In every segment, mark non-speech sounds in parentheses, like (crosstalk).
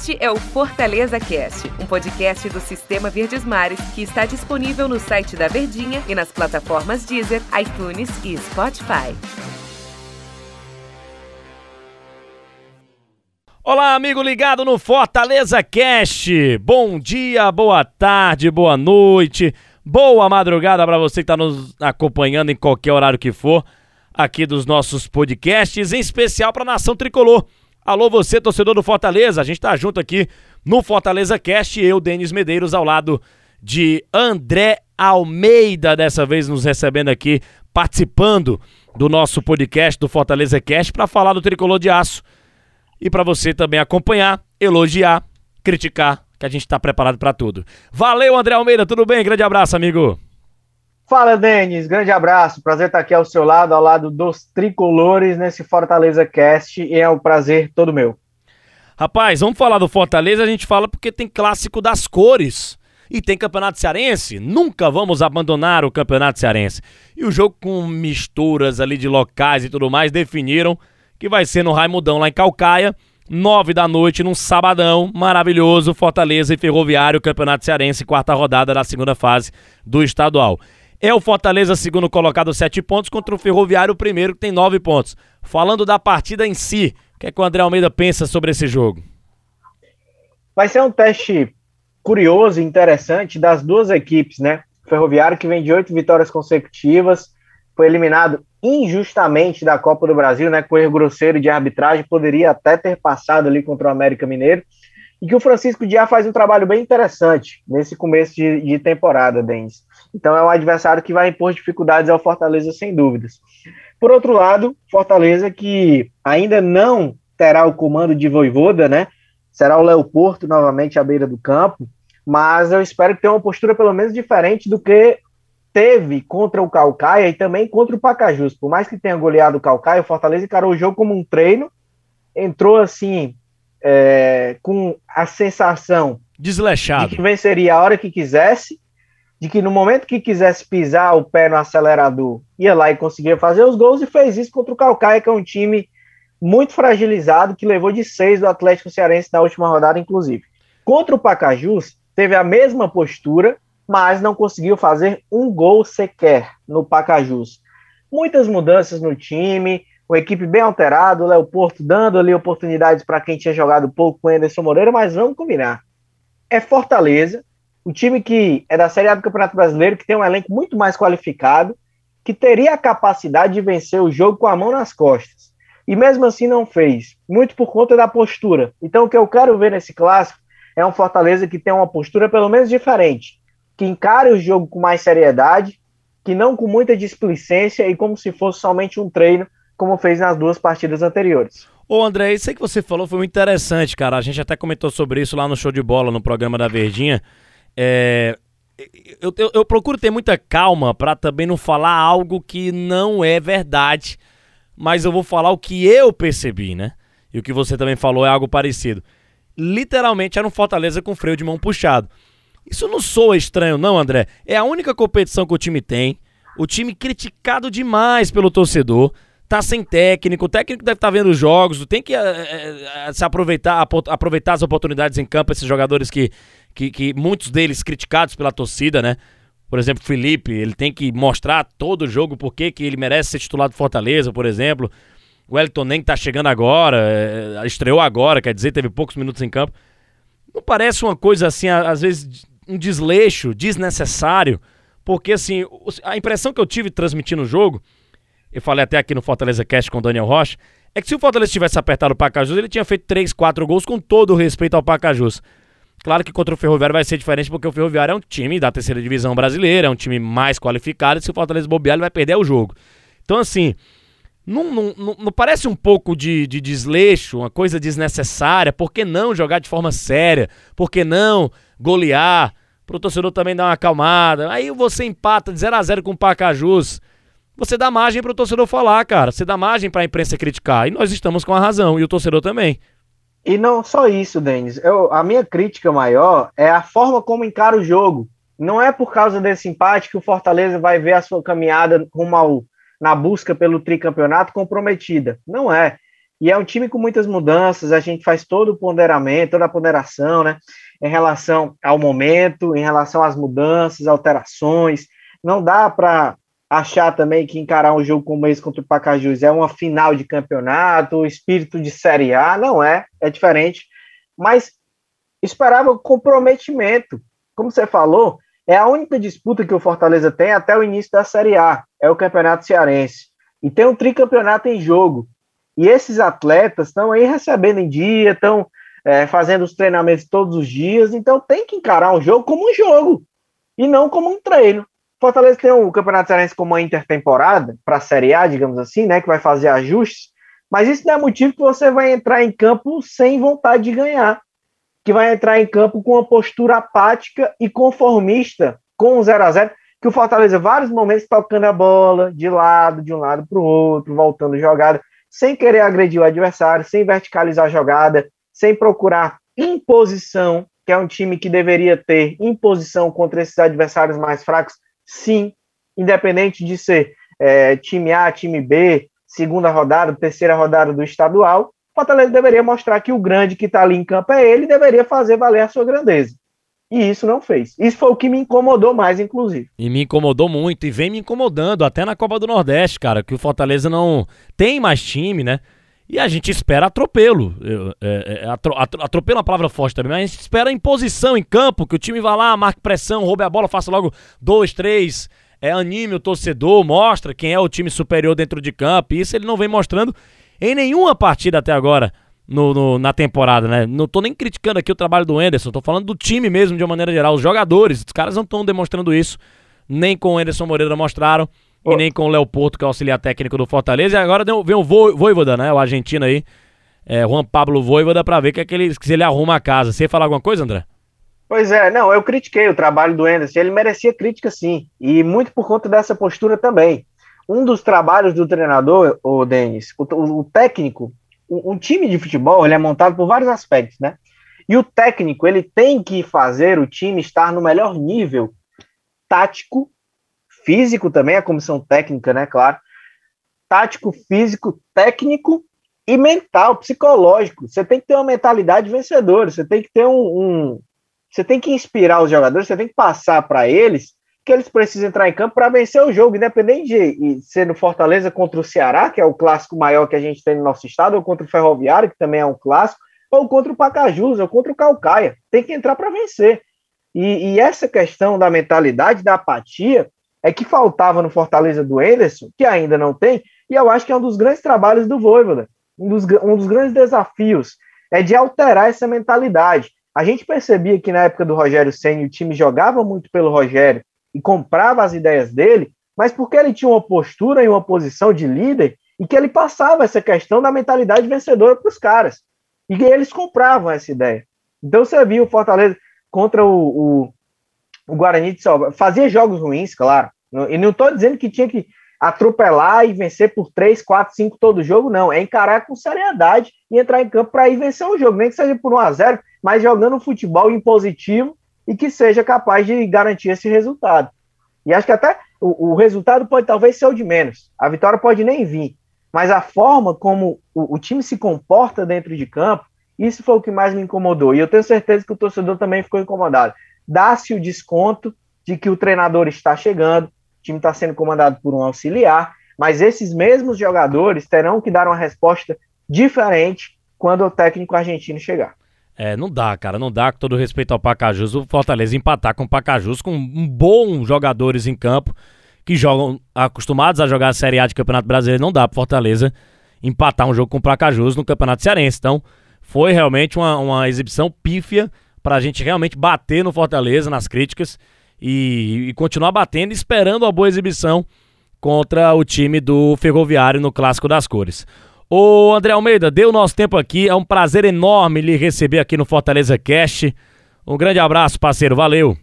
Este é o Fortaleza Cast, um podcast do Sistema Verdes Mares que está disponível no site da Verdinha e nas plataformas Deezer, iTunes e Spotify. Olá, amigo ligado no Fortaleza Cast. Bom dia, boa tarde, boa noite, boa madrugada para você que está nos acompanhando em qualquer horário que for aqui dos nossos podcasts, em especial para a Nação Tricolor. Alô, você, torcedor do Fortaleza, a gente tá junto aqui no Fortaleza Cast, eu, Denis Medeiros, ao lado de André Almeida, dessa vez nos recebendo aqui, participando do nosso podcast do Fortaleza Cast para falar do tricolor de aço. E para você também acompanhar, elogiar, criticar, que a gente está preparado para tudo. Valeu, André Almeida, tudo bem? Grande abraço, amigo. Fala, Denis. Grande abraço. Prazer estar aqui ao seu lado, ao lado dos tricolores nesse Fortaleza Cast. E é um prazer todo meu. Rapaz, vamos falar do Fortaleza. A gente fala porque tem clássico das cores e tem campeonato cearense. Nunca vamos abandonar o campeonato cearense. E o jogo com misturas ali de locais e tudo mais definiram que vai ser no Raimundão lá em Calcaia. Nove da noite, num sabadão maravilhoso, Fortaleza e Ferroviário, Campeonato Cearense, quarta rodada da segunda fase do estadual. É o Fortaleza, segundo colocado, sete pontos, contra o Ferroviário, primeiro, que tem nove pontos. Falando da partida em si, o que, é que o André Almeida pensa sobre esse jogo? Vai ser um teste curioso e interessante das duas equipes, né? O Ferroviário, que vem de oito vitórias consecutivas, foi eliminado injustamente da Copa do Brasil, né? Com erro grosseiro de arbitragem, poderia até ter passado ali contra o América Mineiro. E que o Francisco Diá faz um trabalho bem interessante nesse começo de, de temporada, Denis. Então é um adversário que vai impor dificuldades ao Fortaleza, sem dúvidas. Por outro lado, Fortaleza que ainda não terá o comando de Voivoda, né? Será o Léo Porto novamente à beira do campo, mas eu espero que tenha uma postura pelo menos diferente do que teve contra o Calcaia e também contra o Pacajus. Por mais que tenha goleado o Calcaia, o Fortaleza encarou o jogo como um treino, entrou assim é, com a sensação desleixado de que venceria a hora que quisesse de que no momento que quisesse pisar o pé no acelerador, ia lá e conseguia fazer os gols, e fez isso contra o Calcaia, que é um time muito fragilizado, que levou de seis do Atlético Cearense na última rodada, inclusive. Contra o Pacajus, teve a mesma postura, mas não conseguiu fazer um gol sequer no Pacajus. Muitas mudanças no time, uma equipe bem alterada, o Léo Porto dando ali oportunidades para quem tinha jogado pouco com o Anderson Moreira, mas vamos combinar. É Fortaleza, um time que é da Série A do Campeonato Brasileiro, que tem um elenco muito mais qualificado, que teria a capacidade de vencer o jogo com a mão nas costas. E mesmo assim não fez, muito por conta da postura. Então o que eu quero ver nesse clássico é um Fortaleza que tem uma postura pelo menos diferente, que encare o jogo com mais seriedade, que não com muita displicência e como se fosse somente um treino, como fez nas duas partidas anteriores. Ô André, isso aí que você falou foi muito interessante, cara. A gente até comentou sobre isso lá no show de bola, no programa da Verdinha. É, eu, eu, eu, procuro ter muita calma para também não falar algo que não é verdade, mas eu vou falar o que eu percebi, né? E o que você também falou é algo parecido. Literalmente era um Fortaleza com freio de mão puxado. Isso não soa estranho, não, André. É a única competição que o time tem. O time criticado demais pelo torcedor. Tá sem técnico, o técnico deve estar tá vendo os jogos, tem que é, é, se aproveitar, aproveitar as oportunidades em campo, esses jogadores que que, que muitos deles criticados pela torcida, né? Por exemplo, Felipe, ele tem que mostrar todo o jogo porque que ele merece ser titular do Fortaleza, por exemplo. O Elton nem tá chegando agora, estreou agora, quer dizer, teve poucos minutos em campo. Não parece uma coisa assim, às vezes, um desleixo, desnecessário, porque assim, a impressão que eu tive transmitindo o jogo, eu falei até aqui no Fortaleza Cast com o Daniel Rocha, é que se o Fortaleza tivesse apertado o Pacajus, ele tinha feito 3, 4 gols com todo o respeito ao Pacajus. Claro que contra o Ferroviário vai ser diferente, porque o Ferroviário é um time da terceira divisão brasileira, é um time mais qualificado, e se o Fortaleza bobear, ele vai perder o jogo. Então, assim, não, não, não, não parece um pouco de, de desleixo, uma coisa desnecessária? Por que não jogar de forma séria? Por que não golear? Para o torcedor também dar uma acalmada. Aí você empata de 0 a 0 com o Pacajus. Você dá margem para o torcedor falar, cara. Você dá margem para a imprensa criticar. E nós estamos com a razão, e o torcedor também. E não só isso, Denis. Eu, a minha crítica maior é a forma como encara o jogo. Não é por causa desse empate que o Fortaleza vai ver a sua caminhada rumo ao, na busca pelo tricampeonato comprometida. Não é. E é um time com muitas mudanças, a gente faz todo o ponderamento, toda a ponderação, né? Em relação ao momento, em relação às mudanças, alterações. Não dá para achar também que encarar um jogo como esse contra o Pacajus é uma final de campeonato, espírito de Série A, não é, é diferente. Mas esperava comprometimento. Como você falou, é a única disputa que o Fortaleza tem até o início da Série A, é o Campeonato Cearense. E tem um tricampeonato em jogo. E esses atletas estão aí recebendo em dia, estão é, fazendo os treinamentos todos os dias, então tem que encarar um jogo como um jogo e não como um treino. Fortaleza tem o Campeonato Cearense como uma intertemporada para a Série A, digamos assim, né, que vai fazer ajustes, mas isso não é motivo que você vai entrar em campo sem vontade de ganhar, que vai entrar em campo com uma postura apática e conformista com o 0 a 0 que o Fortaleza vários momentos tocando a bola de lado, de um lado para o outro, voltando jogada sem querer agredir o adversário, sem verticalizar a jogada, sem procurar imposição, que é um time que deveria ter imposição contra esses adversários mais fracos, sim, independente de ser é, time A, time B, segunda rodada, terceira rodada do estadual, Fortaleza deveria mostrar que o grande que está ali em campo é ele e deveria fazer valer a sua grandeza. E isso não fez. Isso foi o que me incomodou mais, inclusive. E me incomodou muito, e vem me incomodando, até na Copa do Nordeste, cara, que o Fortaleza não tem mais time, né? E a gente espera atropelo. É, é, atro, atropelo é uma palavra forte também, mas a gente espera imposição em campo, que o time vá lá, marque pressão, roube a bola, faça logo dois, três, é, anime o torcedor, mostra quem é o time superior dentro de campo. E isso ele não vem mostrando em nenhuma partida até agora no, no, na temporada, né? Não tô nem criticando aqui o trabalho do Enderson, tô falando do time mesmo de uma maneira geral. Os jogadores, os caras não estão demonstrando isso. Nem com o Enderson Moreira mostraram. E nem com o Léo Porto, que é o auxiliar técnico do Fortaleza. E agora vem o Voivoda, né? O argentino aí. É, Juan Pablo Voivoda, pra ver que, é que ele, se ele arruma a casa. Você ia falar alguma coisa, André? Pois é, não, eu critiquei o trabalho do Enderson. Ele merecia crítica, sim. E muito por conta dessa postura também. Um dos trabalhos do treinador, o Denis, o, o, técnico, um time de futebol ele é montado por vários aspectos, né? E o técnico ele tem que fazer o time estar no melhor nível tático, físico também, a comissão técnica, né? Claro, tático, físico, técnico e mental, psicológico. Você tem que ter uma mentalidade vencedora. Você tem que ter um, um você tem que inspirar os jogadores. Você tem que passar para eles que eles precisam entrar em campo para vencer o jogo, independente de ser no Fortaleza contra o Ceará, que é o clássico maior que a gente tem no nosso estado, ou contra o Ferroviário, que também é um clássico, ou contra o Pacajus, ou contra o Calcaia. Tem que entrar para vencer. E, e, essa questão da mentalidade, da apatia, é que faltava no Fortaleza do Enderson, que ainda não tem, e eu acho que é um dos grandes trabalhos do Voivoda, um dos, um dos grandes desafios, é de alterar essa mentalidade. A gente percebia que na época do Rogério Senna o time jogava muito pelo Rogério, e comprava as ideias dele, mas porque ele tinha uma postura e uma posição de líder e que ele passava essa questão da mentalidade vencedora para os caras. E eles compravam essa ideia. Então você viu o Fortaleza contra o, o, o Guarani de Salvador. Fazia jogos ruins, claro. E não estou dizendo que tinha que atropelar e vencer por 3, 4, 5 todo jogo, não. É encarar com seriedade e entrar em campo para ir vencer o jogo. Nem que seja por 1 a 0 mas jogando futebol impositivo e que seja capaz de garantir esse resultado. E acho que até o, o, resultado pode talvez ser o de menos, a vitória pode nem vir, mas a forma como o, o time se comporta dentro de campo, isso foi o que mais me incomodou. E eu tenho certeza que o torcedor também ficou incomodado. Dá-se o desconto de que o treinador está chegando, o time está sendo comandado por um auxiliar, mas esses mesmos jogadores terão que dar uma resposta diferente quando o técnico argentino chegar. É, não dá, cara, não dá, com todo respeito ao Pacajus, o Fortaleza empatar com o Pacajus, com bons jogadores em campo, que jogam, acostumados a jogar a Série A de Campeonato Brasileiro, não dá pro Fortaleza empatar um jogo com o Pacajus no Campeonato Cearense. Então, foi realmente uma, uma exibição pífia pra gente realmente bater no Fortaleza, nas críticas, e, e continuar batendo, esperando uma boa exibição contra o time do Ferroviário no Clássico das Cores. Ô André Almeida, deu o nosso tempo aqui. É um prazer enorme lhe receber aqui no Fortaleza Cast. Um grande abraço, parceiro. Valeu.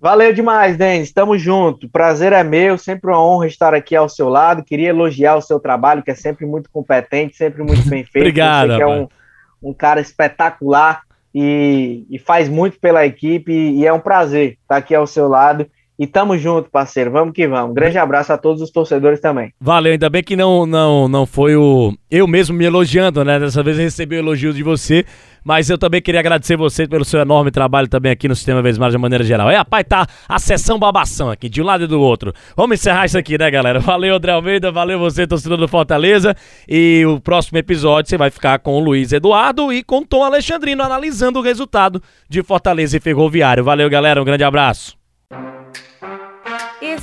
Valeu demais, Denis. Tamo junto. Prazer é meu. Sempre uma honra estar aqui ao seu lado. Queria elogiar o seu trabalho, que é sempre muito competente, sempre muito bem (laughs) feito. Obrigado. Você que é um, um cara espetacular e, e, faz muito pela equipe. E é um prazer estar aqui ao seu lado E tamo junto, parceiro. Vamos que vamos. Grande abraço a todos os torcedores também. Valeu, ainda bem que não não não foi o eu mesmo me elogiando, né? Dessa vez eu recebi o elogio de você, mas eu também queria agradecer você pelo seu enorme trabalho também aqui no Sistema Vezes Mais de maneira geral. É, rapaz, tá a sessão babação aqui, de um lado e do outro. Vamos encerrar isso aqui, né, galera? Valeu, André Almeida, valeu você, torcedor do Fortaleza. E o próximo episódio você vai ficar com o Luiz Eduardo e com o Tom Alexandrino analisando o resultado de Fortaleza e Ferroviário. Valeu, galera, um grande abraço.